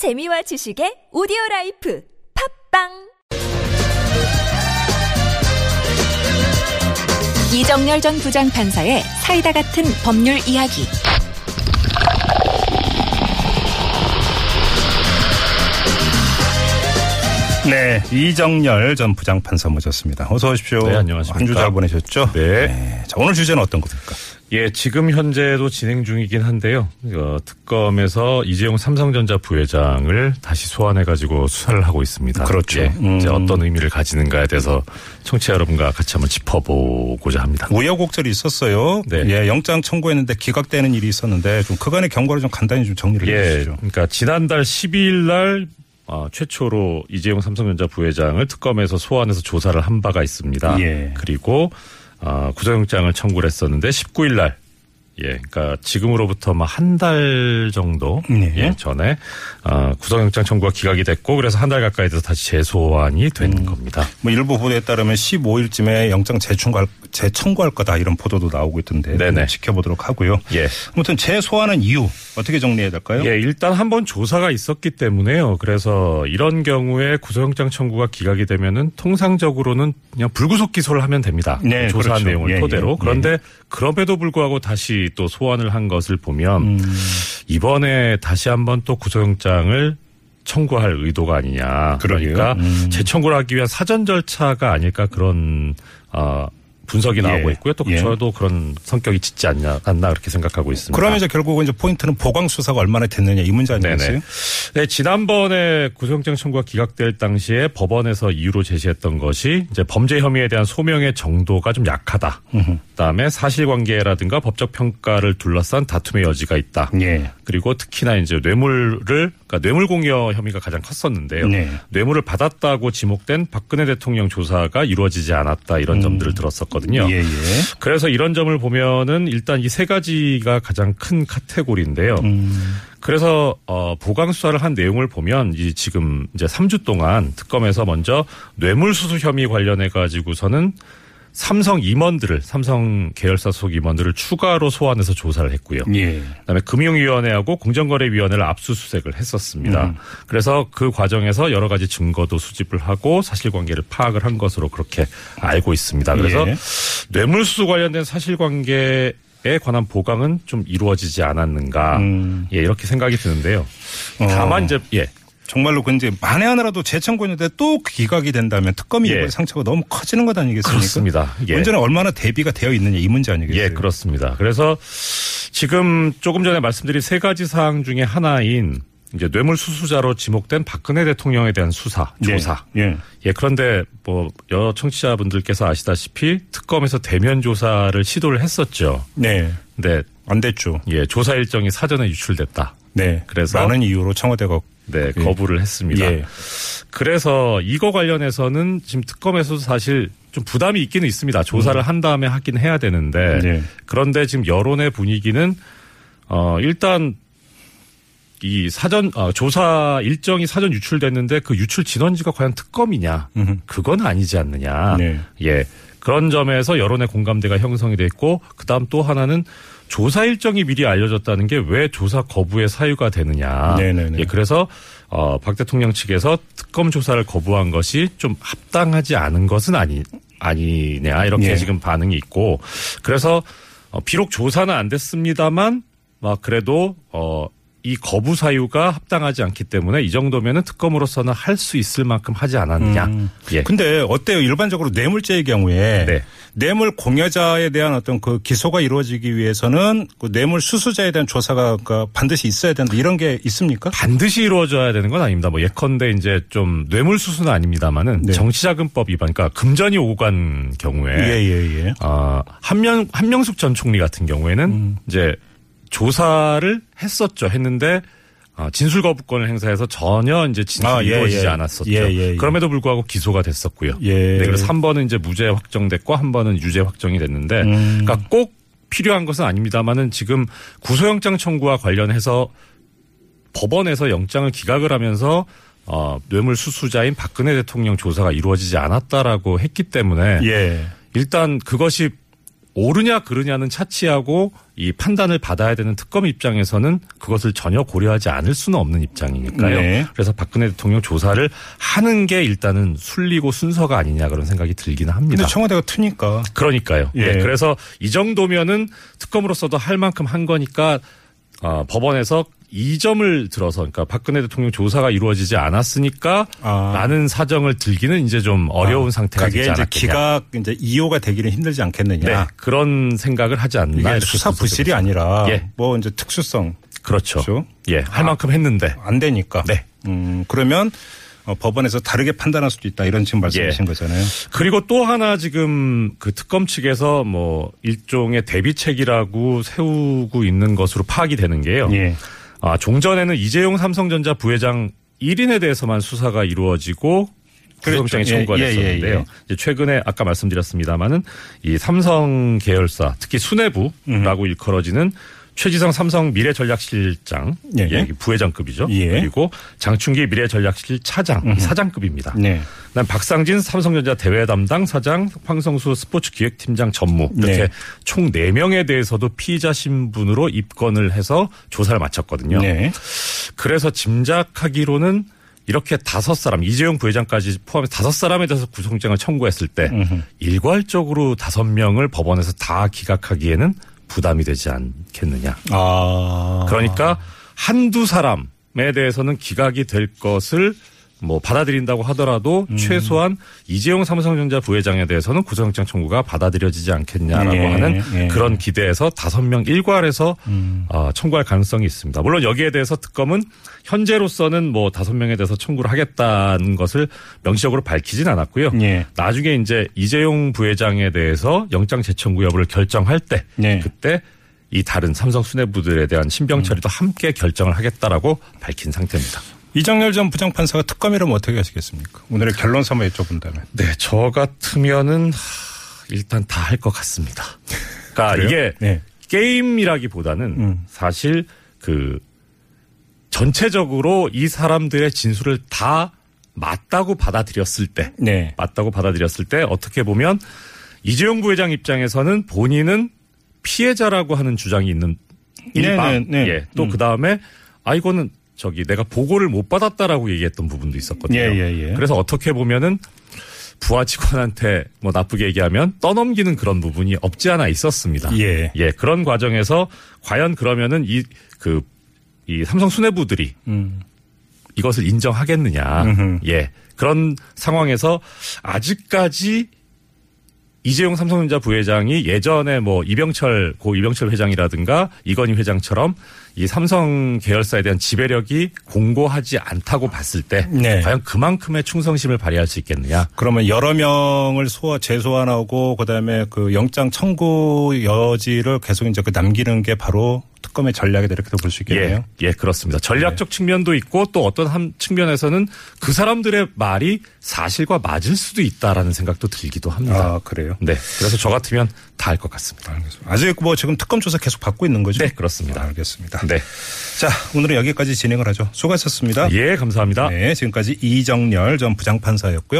재미와 지식의 오디오 라이프 팟빵 이정렬 전 부장판사의 사이다 같은 법률 이야기. 네, 이정렬 전 부장판사 모셨습니다. 어서 오십시오. 네, 안녕하십니까. 한 주 잘 보내셨죠? 네. 자, 오늘 주제는 어떤 겁니까? 예, 지금 현재도 진행 중이긴 한데요. 어, 특검에서 이재용 삼성전자 부회장을 다시 소환해가지고 수사를 하고 있습니다. 그렇죠. 예, 음. 이제 어떤 의미를 가지는가에 대해서 청취자 여러분과 같이 한번 짚어보고자 합니다. 우여곡절이 있었어요. 네. 예, 영장 청구했는데 기각되는 일이 있었는데 좀 그간의 경과를 좀 간단히 좀 정리를 해 예, 주시죠. 그러니까 지난달 12일 날 어, 최초로 이재용 삼성전자 부회장을 특검에서 소환해서 조사를 한 바가 있습니다. 예. 그리고 어, 구속영장을 청구를 했었는데 19일 날 예, 그러니까 지금으로부터 한달 정도 네. 예, 전에 어, 구속영장 청구가 기각이 됐고 그래서 한 달 가까이 돼서 다시 재소환이 된 음. 겁니다. 뭐 일부 보도에 따르면 15일쯤에 영장 재청구할, 재청구할 거다 이런 보도도 나오고 있던데 네네. 좀 지켜보도록 하고요. 예. 아무튼 재소환한 이유 어떻게 정리해야 될까요? 예, 일단 한번 조사가 있었기 때문에요. 그래서 이런 경우에 구속영장 청구가 기각이 되면은 통상적으로는 그냥 불구속 기소를 하면 됩니다. 네, 조사한 그렇죠. 내용을 예, 토대로. 예, 그런데 그럼에도 불구하고 다시 또 소환을 한 것을 보면 음. 이번에 다시 한번 또 구속영장을 청구할 의도가 아니냐. 그러니까 음. 재청구를 하기 위한 사전 절차가 아닐까 그런 어, 분석이 나오고 예. 있고요. 또 예. 저도 그런 성격이 짙지 않냐, 않나 그렇게 생각하고 있습니다. 그러면 이제 결국은 이제 포인트는 보강 수사가 얼마나 됐느냐 이 문제 아니겠어요? 네, 지난번에 구속영장 청구가 기각될 당시에 법원에서 이유로 제시했던 것이 이제 범죄 혐의에 대한 소명의 정도가 좀 약하다. 그다음에 사실관계라든가 법적 평가를 둘러싼 다툼의 여지가 있다. 예. 그리고 특히나 이제 뇌물을 그러니까 뇌물 공여 혐의가 가장 컸었는데요. 네. 뇌물을 받았다고 지목된 박근혜 대통령 조사가 이루어지지 않았다 이런 점들을 들었었거든요. 예, 예. 그래서 이런 점을 보면은 일단 이 세 가지가 가장 큰 카테고리인데요. 음. 그래서 어 보강 수사를 한 내용을 보면 이 지금 이제 3주 동안 특검에서 먼저 뇌물 수수 혐의 관련해 가지고서는 삼성 임원들을 삼성 계열사 속 임원들을 추가로 소환해서 조사를 했고요. 예. 그다음에 금융위원회하고 공정거래위원회를 압수수색을 했었습니다. 음. 그래서 그 과정에서 여러 가지 증거도 수집을 하고 사실관계를 파악을 한 것으로 그렇게 알고 있습니다. 그래서 예. 뇌물수수 관련된 사실관계 에 관한 보강은 좀 이루어지지 않았는가, 음. 예 이렇게 생각이 드는데요. 다만 어. 이제 예 정말로 그 이제 만에 하나라도 재청구했는데 또 기각이 된다면 특검이 예. 상처가 너무 커지는 것 아니겠습니까? 그렇습니다. 예. 문제는 얼마나 대비가 되어 있느냐 이 문제 아니겠어요? 예, 그렇습니다. 그래서 지금 조금 전에 말씀드린 세 가지 사항 중에 하나인 이제 뇌물 수수자로 지목된 박근혜 대통령에 대한 수사, 예. 조사. 예. 예, 그런데 뭐 여러 청취자분들께서 아시다시피 특검에서 대면 조사를 시도를 했었죠. 네. 근데 안 됐죠. 예, 조사 일정이 사전에 유출됐다. 네. 그래서- 많은 이유로 청와대가 네, 거부를 했습니다. 예. 그래서 이거 관련해서는 지금 특검에서도 사실 좀 부담이 있기는 있습니다. 조사를 한 다음에 하긴 해야 되는데 네. 그런데 지금 여론의 분위기는 어 일단 이 사전 어, 조사 일정이 사전 유출됐는데 그 유출 진원지가 과연 특검이냐? 음흠. 그건 아니지 않느냐? 네. 예. 그런 점에서 여론의 공감대가 형성이 됐고 그다음 또 하나는 조사 일정이 미리 알려졌다는 게 왜 조사 거부의 사유가 되느냐. 네네네. 예, 그래서 어, 박 대통령 측에서 특검 조사를 거부한 것이 좀 합당하지 않은 것은 아니 아니냐 이렇게 예. 지금 반응이 있고 그래서 어, 비록 조사는 안 됐습니다만 막 그래도 어. 이 거부 사유가 합당하지 않기 때문에 이 정도면은 특검으로서는 할 수 있을 만큼 하지 않았느냐. 음. 예. 근데 어때요? 일반적으로 뇌물죄의 경우에 네. 뇌물 공여자에 대한 어떤 그 기소가 이루어지기 위해서는 그 뇌물 수수자에 대한 조사가 그 반드시 있어야 된다 이런 게 있습니까? 반드시 이루어져야 되는 건 아닙니다. 뭐 예컨대 이제 좀 뇌물 수수는 아닙니다만은 네. 정치자금법 위반, 그러니까 금전이 오간 경우에 예예예. 예, 아, 한명 한명숙 전 총리 같은 경우에는 음. 이제 조사를 했었죠. 했는데 아, 진술 거부권을 행사해서 전혀 이제 진술이 아, 예, 이루어지지 예. 않았었죠. 예, 예, 예. 그럼에도 불구하고 기소가 됐었고요. 예. 네, 그래서 한 번은 이제 무죄 확정됐고 한 번은 유죄 확정이 됐는데, 음. 그러니까 꼭 필요한 것은 아닙니다만은 지금 구속영장 청구와 관련해서 법원에서 영장을 기각을 하면서 어, 뇌물 수수자인 박근혜 대통령 조사가 이루어지지 않았다라고 했기 때문에 예. 일단 그것이 옳으냐 그르냐는 차치하고 이 판단을 받아야 되는 특검 입장에서는 그것을 전혀 고려하지 않을 수는 없는 입장이니까요. 네. 그래서 박근혜 대통령 조사를 하는 게 일단은 순리고 순서가 아니냐 그런 생각이 들기는 합니다. 근데 청와대가 트니까. 그러니까요. 예. 예. 그래서 이 정도면은 특검으로서도 할 만큼 한 거니까 어, 법원에서 이 점을 들어서 그러니까 박근혜 대통령 조사가 이루어지지 않았으니까 아. 라는 사정을 들기는 이제 좀 어려운 아, 상태가 그게 되지 이제 않았겠냐. 기각 이제 이호가 되기는 힘들지 않겠느냐. 네, 그런 생각을 하지 않나. 이게 수사 부실이. 아니라 예. 뭐 이제 특수성 그렇죠. 그렇죠? 예, 할 만큼 했는데. 안 되니까. 네. 음, 그러면 어, 법원에서 다르게 판단할 수도 있다 이런 지금 말씀이신 예. 거잖아요. 그리고 또 하나 지금 그 특검 측에서 뭐 일종의 대비책이라고 세우고 있는 것으로 파악이 되는 게요. 예. 아, 종전에는 이재용 삼성전자 부회장 1인에 대해서만 수사가 이루어지고 그랬죠. 구속장에 예, 청구가 예, 예, 됐었는데요. 예. 이제 최근에 아까 말씀드렸습니다마는 이 삼성 계열사 특히 수뇌부라고 일컬어지는 최지성 삼성 미래전략실장 예, 예. 예, 부회장급이죠. 예. 그리고 장충기 미래전략실 차장 이 사장급입니다. 네. 그다음 박상진 삼성전자 대외 담당 사장, 황성수 스포츠 기획팀장 전무 이렇게 네. 총 4명에 대해서도 피의자 신분으로 입건을 해서 조사를 마쳤거든요. 네. 그래서 짐작하기로는 이렇게 다섯 사람 이재용 부회장까지 포함해서 다섯 사람에 대해서 구속장을 청구했을 때 일괄적으로 다섯 명을 법원에서 다 기각하기에는 부담이 되지 않겠느냐. 아. 그러니까 한두 사람에 대해서는 기각이 될 것을 뭐 받아들인다고 하더라도 음. 최소한 이재용 삼성전자 부회장에 대해서는 구속영장 청구가 받아들여지지 않겠냐라고 예, 하는 예. 그런 기대에서 다섯 명 일괄해서 음. 어, 청구할 가능성이 있습니다. 물론 여기에 대해서 특검은 현재로서는 뭐 다섯 명에 대해서 청구를 하겠다는 것을 명시적으로 밝히진 않았고요. 예. 나중에 이제 이재용 부회장에 대해서 영장 재청구 여부를 결정할 때 네. 그때 이 다른 삼성 수뇌부들에 대한 신병 처리도 함께 결정을 하겠다라고 밝힌 상태입니다. 이정열 전 부장판사가 특검이라면 어떻게 하시겠습니까? 오늘의 결론 삼아 여쭤본다면. 네, 저 같으면은 하, 일단 다 할 것 같습니다. 그러니까? 이게 네. 게임이라기보다는 음. 사실 그 전체적으로 이 사람들의 진술을 다 맞다고 받아들였을 때 네. 맞다고 받아들였을 때 어떻게 보면 이재용 부회장 입장에서는 본인은 피해자라고 하는 주장이 있는 네, 일방 네, 네. 예. 또 음. 그다음에 아 이거는 저기 내가 보고를 못 받았다라고 얘기했던 부분도 있었거든요. 예, 예, 예. 그래서 어떻게 보면은 부하 직원한테 뭐 나쁘게 얘기하면 떠넘기는 그런 부분이 없지 않아 있었습니다. 예. 예, 그런 과정에서 과연 그러면은 이 그 이 삼성 수뇌부들이 음. 이것을 인정하겠느냐. 음흠. 예. 그런 상황에서 아직까지 이재용 삼성전자 부회장이 예전에 뭐 이병철 고 이병철 회장이라든가 이건희 회장처럼 이 삼성 계열사에 대한 지배력이 공고하지 않다고 봤을 때 네. 과연 그만큼의 충성심을 발휘할 수 있겠느냐. 그러면 여러 명을 소화 재소환하고 그다음에 그 영장 청구 여지를 계속 이제 그 남기는 게 바로 특검의 전략이다 이렇게 볼 수 있겠네요. 예, 예, 그렇습니다. 전략적 측면도 있고 또 어떤 한 측면에서는 그 사람들의 말이 사실과 맞을 수도 있다라는 생각도 들기도 합니다. 아 그래요. 네. 그래서 저 같으면 다할것 같습니다. 알겠습니다. 아직 뭐 지금 특검 조사 계속 받고 있는 거죠? 네, 그렇습니다. 아, 알겠습니다. 네. 자 오늘은 여기까지 진행을 하죠. 수고하셨습니다. 예, 감사합니다. 네, 지금까지 이정열 전 부장판사였고요.